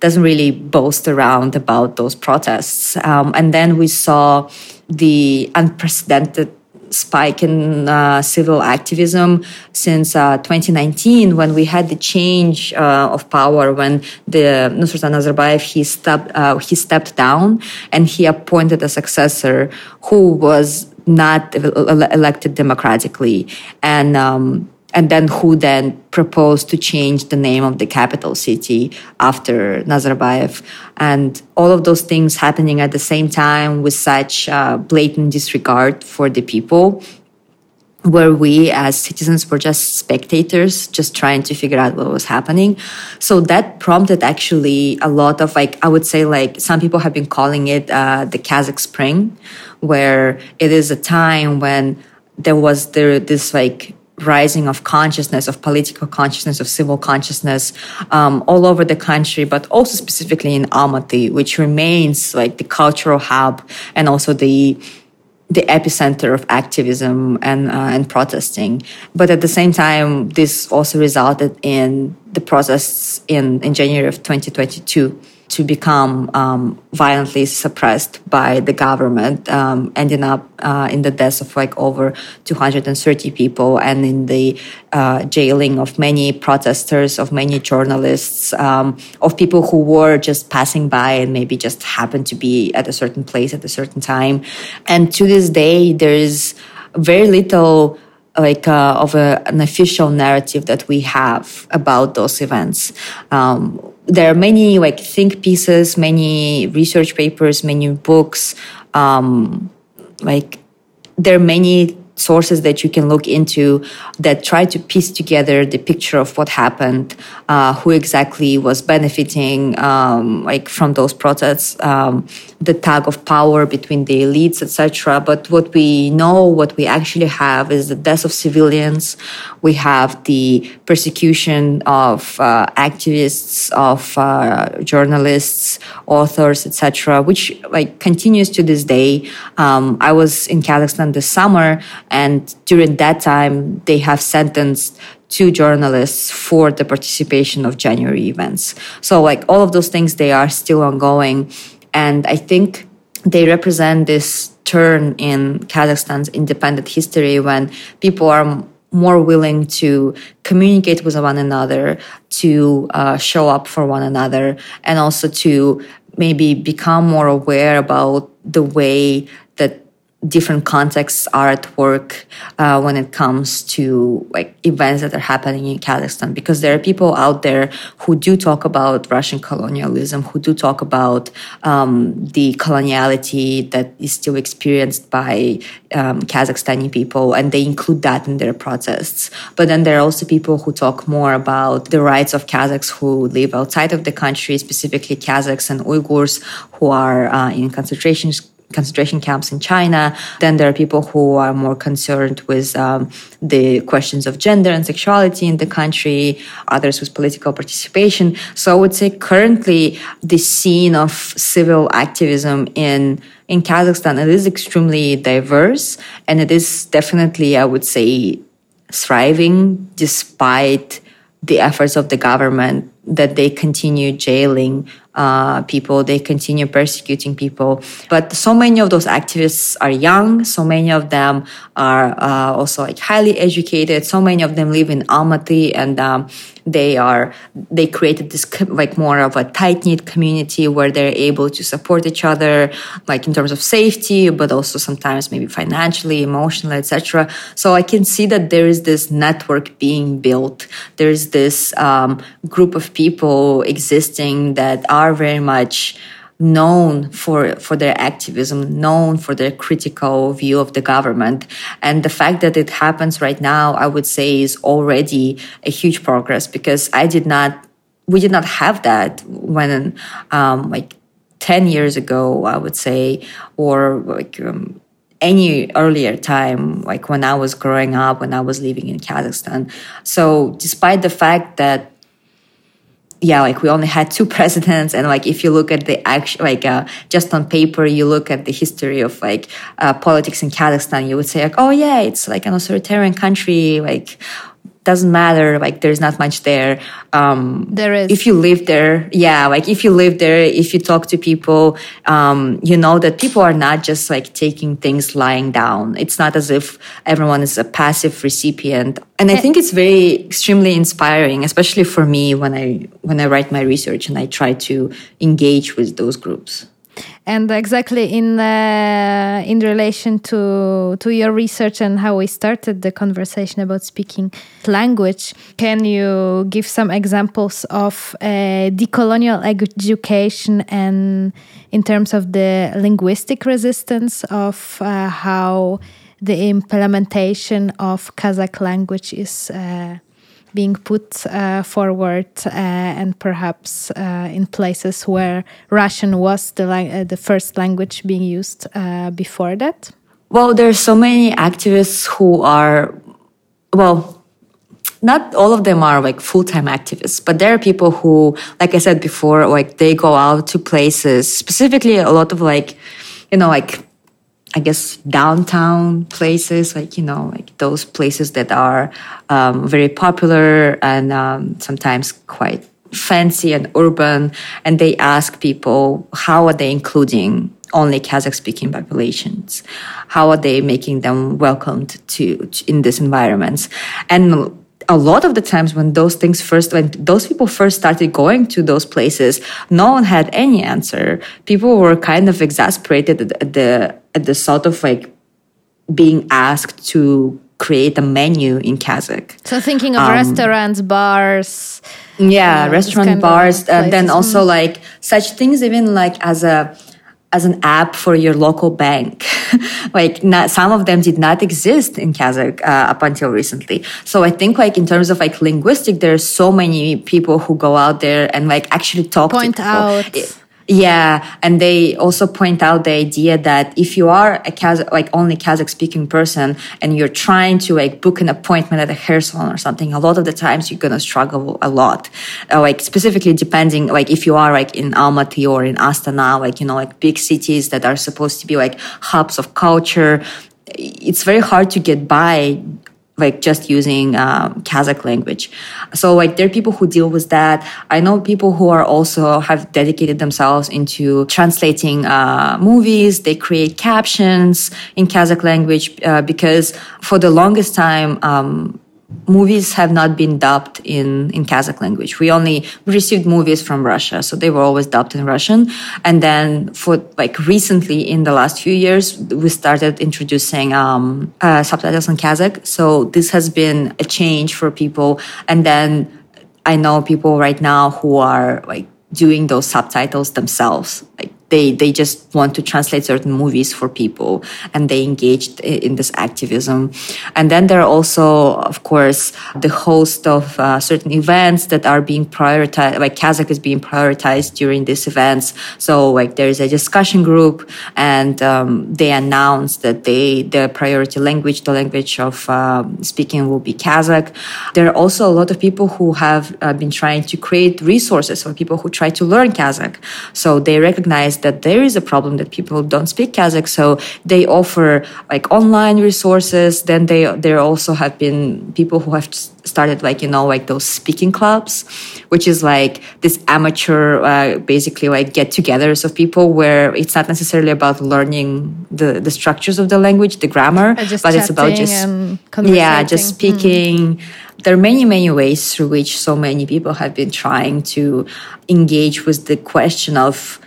doesn't really boast around about those protests. Um, and then we saw the unprecedented spike in uh, civil activism since uh, 2019 when we had the change uh, of power when the Nursultan Nazarbayev he stepped uh, he stepped down and he appointed a successor who was not elected democratically. And um, and then who then proposed to change the name of the capital city after Nazarbayev. And all of those things happening at the same time with such uh, blatant disregard for the people, where we as citizens were just spectators, just trying to figure out what was happening. So that prompted actually a lot of like, I would say like some people have been calling it uh, the Kazakh Spring, where it is a time when there was there this like rising of consciousness, of political consciousness, of civil consciousness um, all over the country, but also specifically in Almaty, which remains like the cultural hub and also the the epicenter of activism and uh, and protesting. But at the same time, this also resulted in the protests in in January of 2022 to become um, violently suppressed by the government, um, ending up uh, in the deaths of like over 230 people and in the uh, jailing of many protesters, of many journalists, um, of people who were just passing by and maybe just happened to be at a certain place at a certain time. And to this day, there is very little like uh, of a, an official narrative that we have about those events. Um, there are many like think pieces, many research papers, many books. Um, like there are many sources that you can look into that try to piece together the picture of what happened, uh, who exactly was benefiting um, like from those protests, um, the tug of power between the elites, etc. But what we know, what we actually have, is the deaths of civilians. We have the persecution of uh, activists, of uh, journalists, authors, etc., which like continues to this day. Um, I was in Kazakhstan this summer and during that time, they have sentenced two journalists for the participation of January events. So, like all of those things, they are still ongoing. And I think they represent this turn in Kazakhstan's independent history when people are more willing to communicate with one another, to uh, show up for one another, and also to maybe become more aware about the way different contexts are at work uh, when it comes to like events that are happening in Kazakhstan because there are people out there who do talk about Russian colonialism, who do talk about um, the coloniality that is still experienced by um, Kazakhstani people, and they include that in their protests. But then there are also people who talk more about the rights of Kazakhs who live outside of the country, specifically Kazakhs and Uyghurs who are uh, in concentration concentration camps in China. Then there are people who are more concerned with um, the questions of gender and sexuality in the country, others with political participation. So I would say currently the scene of civil activism in in Kazakhstan it is extremely diverse and it is definitely I would say thriving despite the efforts of the government that they continue jailing uh, people, they continue persecuting people. But so many of those activists are young, so many of them are uh, also like highly educated, so many of them live in Almaty and um, they are they created this like more of a tight knit community where they're able to support each other, like in terms of safety, but also sometimes maybe financially, emotionally, etc. So I can see that there is this network being built. There's this um, group of people existing that are very much known for for their activism, known for their critical view of the government, and the fact that it happens right now, I would say, is already a huge progress because I did not, we did not have that when, um, like, ten years ago, I would say, or like. Um, any earlier time, like when I was growing up, when I was living in Kazakhstan. So, despite the fact that yeah, like we only had two presidents, and like if you look at the action, like uh, just on paper, you look at the history of like uh, politics in Kazakhstan, you would say like, oh yeah, it's like an authoritarian country, like doesn't matter like there's not much there. Um there is. if you live there yeah like if you live there if you talk to people um you know that people are not just like taking things lying down. It's not as if everyone is a passive recipient. And i think it's very extremely inspiring especially for me when i when i write my research and i try to engage with those groups and exactly in uh, in relation to to your research and how we started the conversation about speaking language can you give some examples of uh, decolonial education and in terms of the linguistic resistance of uh, how the implementation of kazakh language is uh, being put uh, forward uh, and perhaps uh, in places where Russian was the, uh, the first language being used uh, before that? Well, there are so many activists who are, well, not all of them are like full-time activists but there are people who like i said before like they go out to places specifically a lot of like you know like I guess downtown places, like you know, like those places that are um, very popular and um, sometimes quite fancy and urban, and they ask people how are they including only Kazakh speaking populations? How are they making them welcomed to, to in these environments? And a lot of the times when those things first when those people first started going to those places no one had any answer. People were kind of exasperated at the at the thought of like being asked to create a menu in kazakh. So thinking of um, restaurants bars yeah uh, restaurant bars and then also mm. like such things even like as a as an app for your local bank. like not, some of them did not exist in Kazakh uh, up until recently. So I think like in terms of like linguistic, there are so many people who go out there and like actually talk Point to people. out. It, yeah, and they also point out the idea that if you are a Kazakh, like only Kazakh speaking person and you're trying to like book an appointment at a hair salon or something, a lot of the times you're gonna struggle a lot. Uh, like specifically depending, like if you are like in Almaty or in Astana, like, you know, like big cities that are supposed to be like hubs of culture, it's very hard to get by like just using um, Kazakh language. So like there are people who deal with that. I know people who are also have dedicated themselves into translating uh, movies. They create captions in Kazakh language uh, because for the longest time. Um, movies have not been dubbed in, in Kazakh language. We only received movies from Russia, so they were always dubbed in Russian. And then for like recently, in the last few years, we started introducing um, uh, subtitles in Kazakh. So this has been a change for people. And then I know people right now who are like doing those subtitles themselves, like they they just want to translate certain movies for people and they engaged in this activism. And then there are also of course the host of uh, certain events that are being prioritized like kazakh is being prioritized during these events. So like there's a discussion group and um, they announced that they the priority language the language of um, speaking will be kazakh. There are also a lot of people who have uh, been trying to create resources for people who try to learn kazakh. So they recognize that there is a problem that people don't speak Kazakh, so they offer like online resources. Then they there also have been people who have started like you know like those speaking clubs, which is like this amateur uh, basically like get-togethers of people where it's not necessarily about learning the the structures of the language, the grammar, but it's about just yeah, just hmm. speaking. Mm there are many, many ways through which so many people have been trying to engage with the question of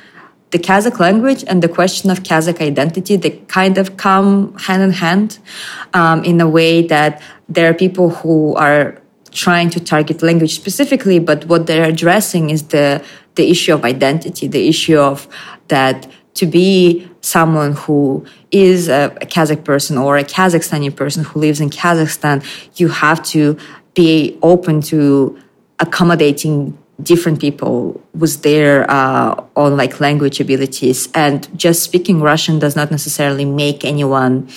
the Kazakh language and the question of Kazakh identity, they kind of come hand in hand um, in a way that there are people who are trying to target language specifically, but what they're addressing is the, the issue of identity, the issue of that to be someone who is a, a Kazakh person or a Kazakhstani person who lives in Kazakhstan, you have to be open to accommodating different people with their uh, like language abilities. And just speaking russian does not necessarily make anyone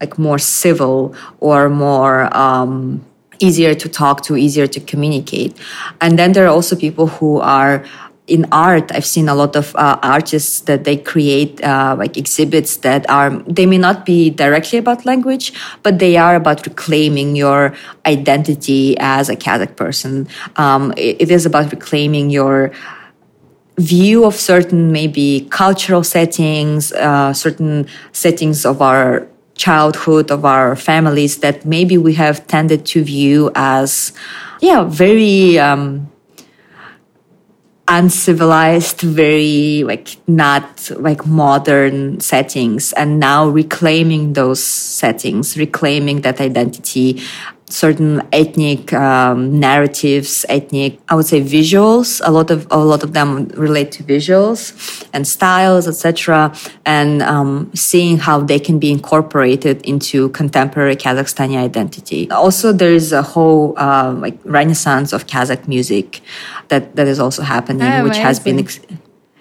like more civil or more um, easier to talk to easier to communicate. And then there are also people who are in art i've seen a lot of uh, artists that they create uh, like exhibits that are they may not be directly about language but they are about reclaiming your identity as a kazakh person. Um, it, is about reclaiming your view of certain maybe cultural settings uh, certain settings of our childhood of our families that maybe we have tended to view as yeah very um, uncivilized, very like not like modern settings, and now reclaiming those settings, reclaiming that identity, certain ethnic um, narratives, ethnic, I would say visuals. A lot of a lot of them relate to visuals and styles, etc. And um, seeing how they can be incorporated into contemporary Kazakhstani identity. Also, there is a whole uh, like renaissance of Kazakh music that that is also happening, oh, which has been. Ex-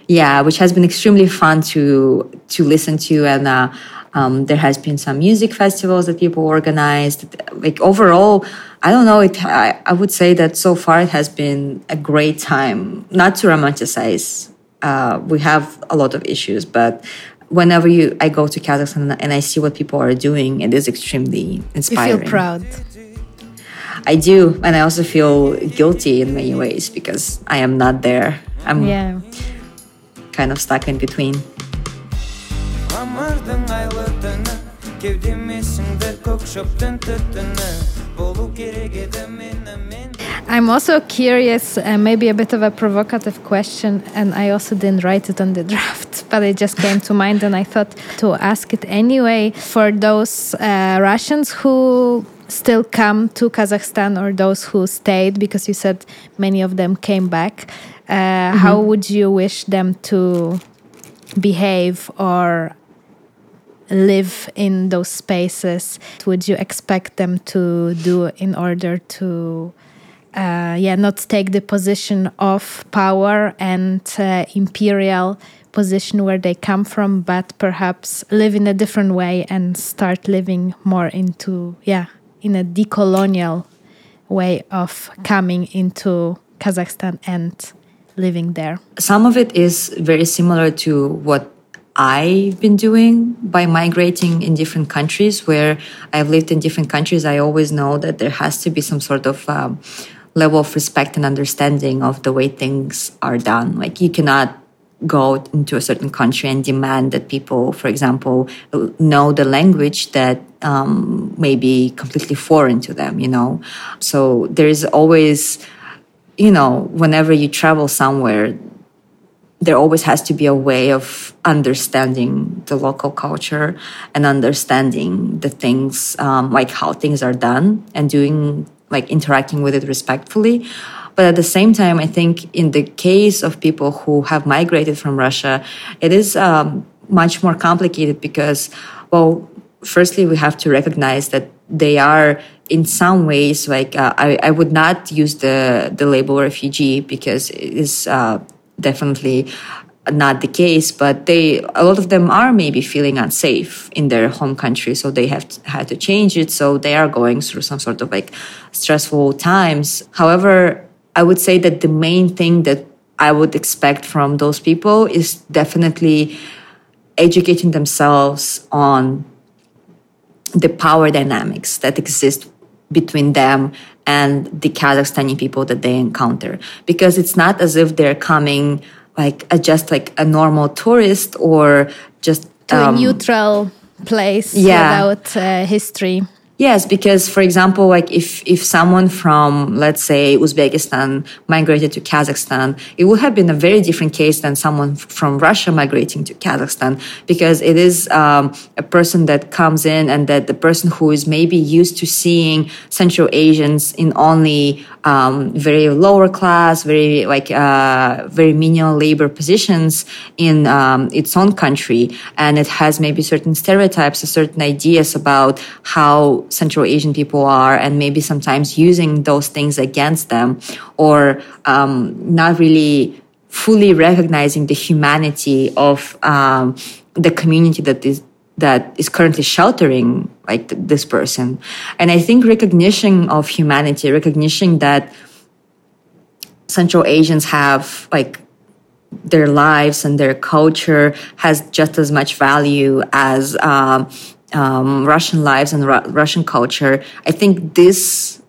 yeah, which has been extremely fun to to listen to and uh, um, there has been some music festivals that people organized. Like overall, I don't know. It, I, I would say that so far it has been a great time. Not to romanticize, uh, we have a lot of issues, but whenever you I go to Kazakhstan and I see what people are doing, it is extremely inspiring. You feel proud. I do, and I also feel guilty in many ways because I am not there. I'm yeah. kind of stuck in between. I'm also curious, uh, maybe a bit of a provocative question, and I also didn't write it on the draft, but it just came to mind, and I thought to ask it anyway. For those uh, Russians who still come to Kazakhstan or those who stayed, because you said many of them came back, uh, mm -hmm. how would you wish them to behave or live in those spaces? Would you expect them to do in order to? uh, yeah, not take the position of power and uh, imperial position where they come from, but perhaps live in a different way and start living more into, yeah, in a decolonial way of coming into Kazakhstan and living there. Some of it is very similar to what I've been doing by migrating in different countries where I've lived in different countries. I always know that there has to be some sort of um, level of respect and understanding of the way things are done. Like you cannot go into a certain country and demand that people, for example, know the language that um, may be completely foreign to them, you know? So there is always, you know, whenever you travel somewhere, there always has to be a way of understanding the local culture and understanding the things, um, like how things are done and doing like interacting with it respectfully. But at the same time, I think in the case of people who have migrated from Russia, it is um, much more complicated because, well, firstly, we have to recognize that they are in some ways like uh, I, I would not use the the label refugee because it is uh, definitely not the case, but they a lot of them are maybe feeling unsafe in their home country, so they have to, had to change it. So they are going through some sort of like stressful times. However, I would say that the main thing that I would expect from those people is definitely educating themselves on the power dynamics that exist between them and the Kazakhstani people that they encounter. Because it's not as if they're coming like a, just like a normal tourist or just to um, a neutral place yeah. without uh, history. Yes, because for example, like if if someone from let's say Uzbekistan migrated to Kazakhstan, it would have been a very different case than someone from Russia migrating to Kazakhstan, because it is um, a person that comes in and that the person who is maybe used to seeing Central Asians in only um, very lower class, very like uh, very menial labor positions in um, its own country, and it has maybe certain stereotypes, certain ideas about how Central Asian people are, and maybe sometimes using those things against them, or um, not really fully recognizing the humanity of um, the community that is that is currently sheltering like th- this person. And i think recognition of humanity recognition that central asians have like their lives and their culture has just as much value as um, um, Russian lives and Ru- Russian culture, I think this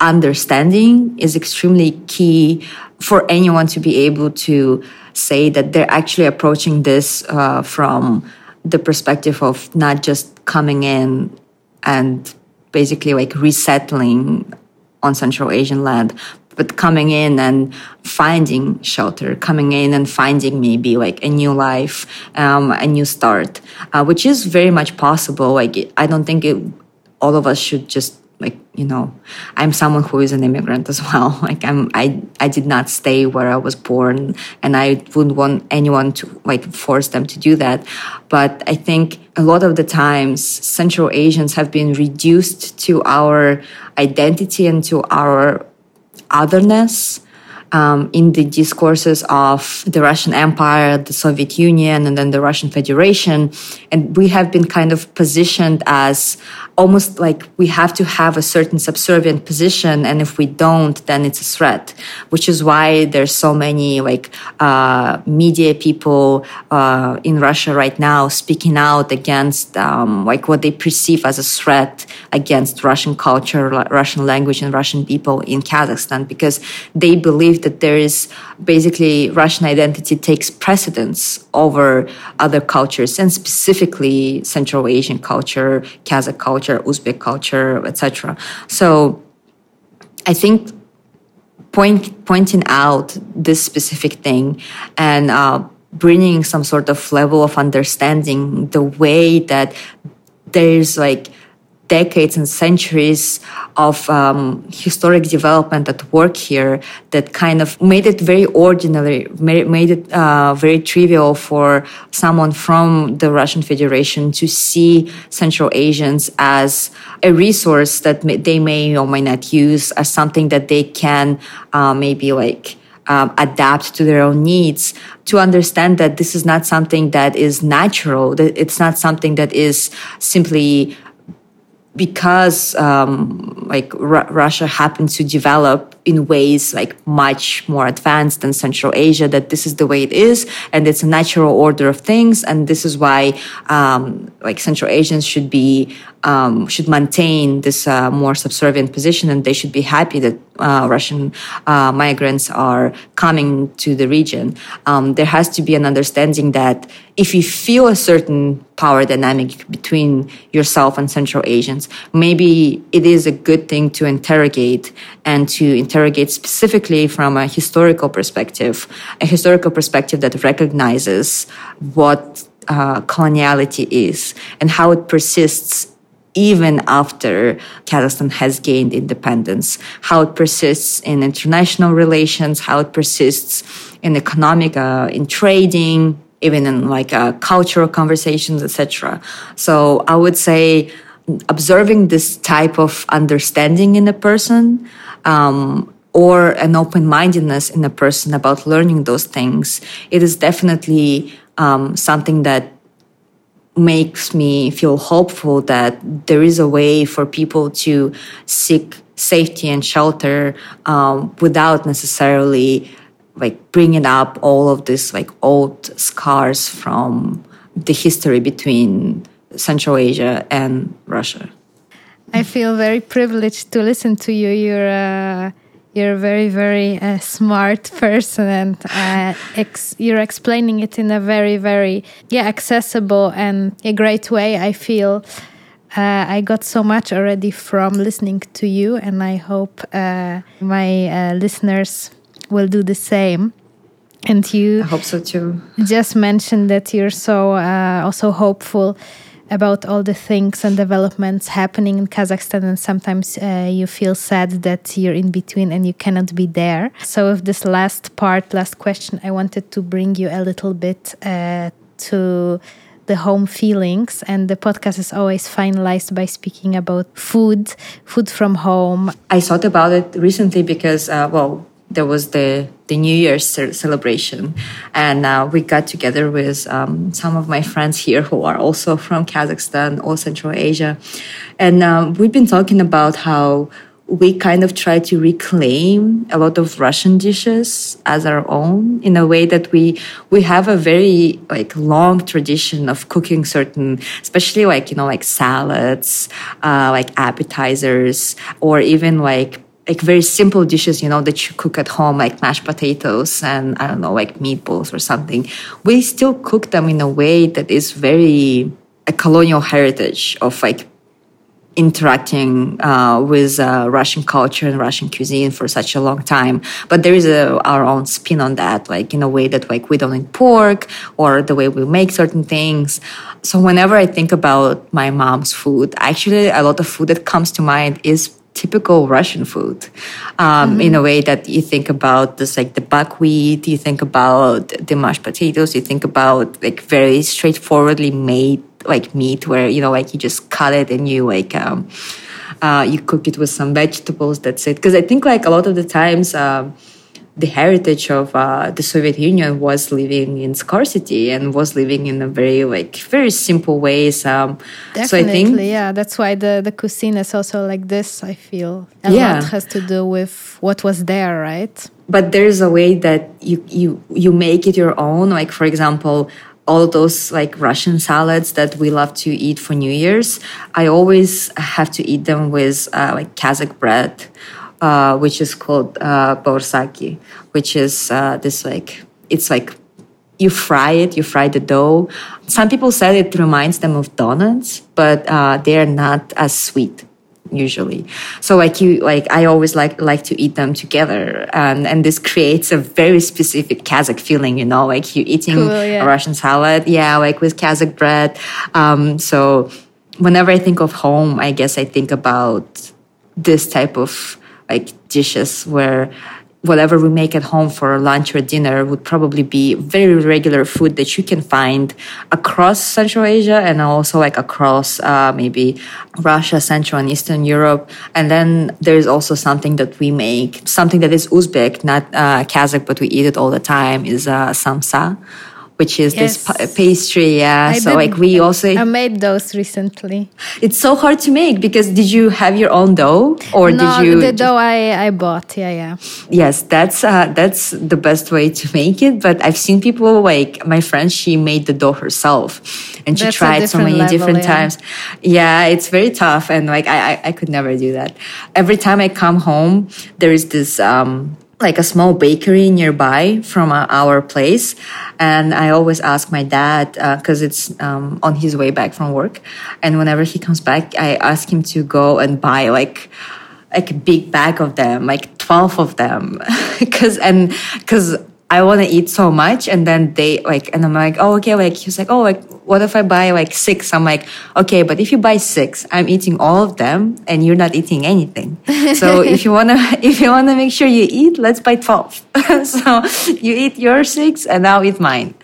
understanding is extremely key for anyone to be able to say that they're actually approaching this uh, from the perspective of not just coming in and basically like resettling on Central Asian land, but coming in and finding shelter, coming in and finding maybe like a new life, um, a new start, uh, which is very much possible. Like, I don't think it, all of us should just like you know i'm someone who is an immigrant as well like i'm i i did not stay where i was born and i wouldn't want anyone to like force them to do that but i think a lot of the times central asians have been reduced to our identity and to our otherness um, in the discourses of the Russian Empire, the Soviet Union, and then the Russian Federation. And we have been kind of positioned as almost like we have to have a certain subservient position and if we don't then it's a threat which is why there's so many like uh, media people uh, in russia right now speaking out against um, like what they perceive as a threat against russian culture russian language and russian people in kazakhstan because they believe that there is basically russian identity takes precedence over other cultures and specifically central asian culture kazakh culture culture, Uzbek culture, etc. So I think point, pointing out this specific thing and uh, bringing some sort of level of understanding the way that there's like decades and centuries of um, historic development at work here that kind of made it very ordinary, made it uh, very trivial for someone from the Russian Federation to see Central Asians as a resource that they may or may not use, as something that they can uh, maybe like. Um, adapt to their own needs to understand that this is not something that is natural that it's not something that is simply because um, like Russia happened to develop in ways like much more advanced than Central Asia, that this is the way it is, and it's a natural order of things, and this is why um, like Central Asians should be um, should maintain this uh, more subservient position, and they should be happy that uh, Russian uh, migrants are coming to the region. Um, there has to be an understanding that if you feel a certain power dynamic between yourself and Central Asians, maybe it is a good thing to interrogate and to interrogate specifically from a historical perspective, a historical perspective that recognizes what uh, coloniality is and how it persists even after Kazakhstan has gained independence, how it persists in international relations, how it persists in economic, uh, in trading, even in like uh, cultural conversations, etc. So I would say observing this type of understanding in a person um, or an open-mindedness in a person about learning those things, it is definitely um, something that makes me feel hopeful that there is a way for people to seek safety and shelter um, without necessarily like bringing up all of this like old scars from the history between Central Asia and Russia. I feel very privileged to listen to you. You're uh, you're a very very uh, smart person, and uh, ex you're explaining it in a very very yeah accessible and a great way. I feel. Uh, I got so much already from listening to you, and I hope uh, my uh, listeners will do the same. And you, I hope so too. Just mentioned that you're so also hopeful about all the things and developments happening in Kazakhstan, and sometimes uh, you feel sad that you're in between and you cannot be there. So, with this last part, last question, I wanted to bring you a little bit uh, to the home feelings and the podcast is always finalized by speaking about food food from home i thought about it recently because uh, well there was the the New Year's celebration, and uh, we got together with um, some of my friends here who are also from Kazakhstan or Central Asia, and um, we've been talking about how we kind of try to reclaim a lot of Russian dishes as our own in a way that we we have a very like long tradition of cooking certain, especially like you know like salads, uh, like appetizers, or even like like very simple dishes, you know, that you cook at home, like mashed potatoes and I don't know, like meatballs or something. We still cook them in a way that is very a colonial heritage of like interacting uh, with uh, Russian culture and Russian cuisine for such a long time. But there is a, our own spin on that, like in a way that like we don't eat pork or the way we make certain things. So whenever I think about my mom's food, actually a lot of food that comes to mind is typical Russian food um, mm-hmm. in a way that you think about this like the buckwheat, you think about the mashed potatoes, you think about like very straightforwardly made like meat where you know like you just cut it and you like um, uh, you cook it with some vegetables. That's it. Because I think like a lot of the times. Um, the heritage of uh, the Soviet Union was living in scarcity and was living in a very like very simple ways. Um, Definitely, so I think, yeah, that's why the the cuisine is also like this. I feel a yeah. lot has to do with what was there, right? But there's a way that you you you make it your own. Like for example, all those like Russian salads that we love to eat for New Year's, I always have to eat them with uh, like Kazakh bread, uh, which is called uh, baursaki, which is uh, this like it's like you fry it, you fry the dough. Some people said it reminds them of donuts, but uh, they are not as sweet usually so like you like i always like like to eat them together and and this creates a very specific kazakh feeling you know like you eating cool, yeah. a russian salad yeah like with kazakh bread um so whenever i think of home i guess i think about this type of like dishes where whatever we make at home for lunch or dinner would probably be very regular food that you can find across Central Asia and also like across uh, maybe Russia, Central and Eastern Europe. And then there's also something that we make, something that is Uzbek, not uh, Kazakh, but we eat it all the time, is uh, samsa which is yes. this pastry. Yeah. I so like we also I made those recently. It's so hard to make because did you have your own dough or no, did you the dough I, I bought. Yeah, yeah. Yes, that's uh, that's the best way to make it. But I've seen people like my friend. She made the dough herself, and she that's tried so many level, different yeah. times. Yeah, it's very tough, and like I, I I could never do that. Every time I come home, there is this. um like a small bakery nearby from uh, our place. And i always ask my dad because uh, it's um, on his way back from work. And whenever he comes back i ask him to go and buy like like a big bag of them like 12 of them. Because and because I want to eat so much. And then they like, and I'm like, oh, okay. Like, he's like, oh, like, what if I buy like six? I'm like, okay, but if you buy six, I'm eating all of them and you're not eating anything. so if you want to, if you want to make sure you eat, let's buy 12. so you eat your six and I'll eat mine.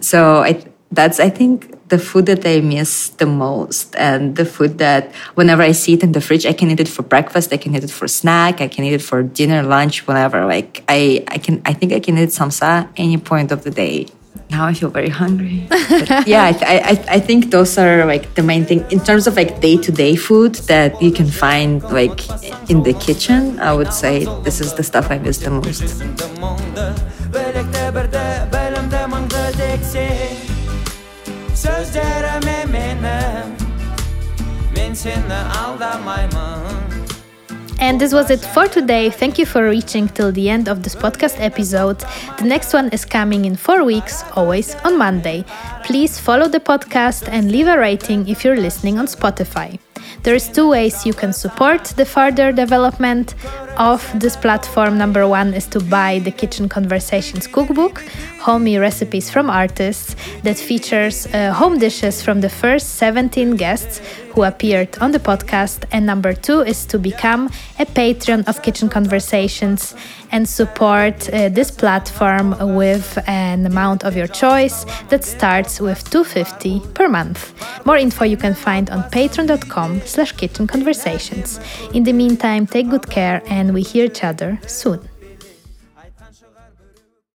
So I, that's, I think, the food that I miss the most and the food that whenever I see it in the fridge, I can eat it for breakfast, I can eat it for snack, I can eat it for dinner, lunch, whatever. Like I, I can, I think I can eat samsa any point of the day. Now I feel very hungry. But yeah, I, I, I think those are like the main thing in terms of like day to day food that you can find like in the kitchen. I would say this is the stuff I miss the most. And this was it for today. Thank you for reaching till the end of this podcast episode. The next one is coming in four weeks, always on Monday. Please follow the podcast and leave a rating if you're listening on Spotify. There's two ways you can support the further development of this platform. Number one is to buy the Kitchen Conversations cookbook, homey recipes from artists that features uh, home dishes from the first 17 guests who appeared on the podcast. And number two is to become a patron of Kitchen Conversations and support uh, this platform with an amount of your choice that starts with 250 per month. More info you can find on patreon.com slash kitchen conversations. In the meantime, take good care and we hear each other soon.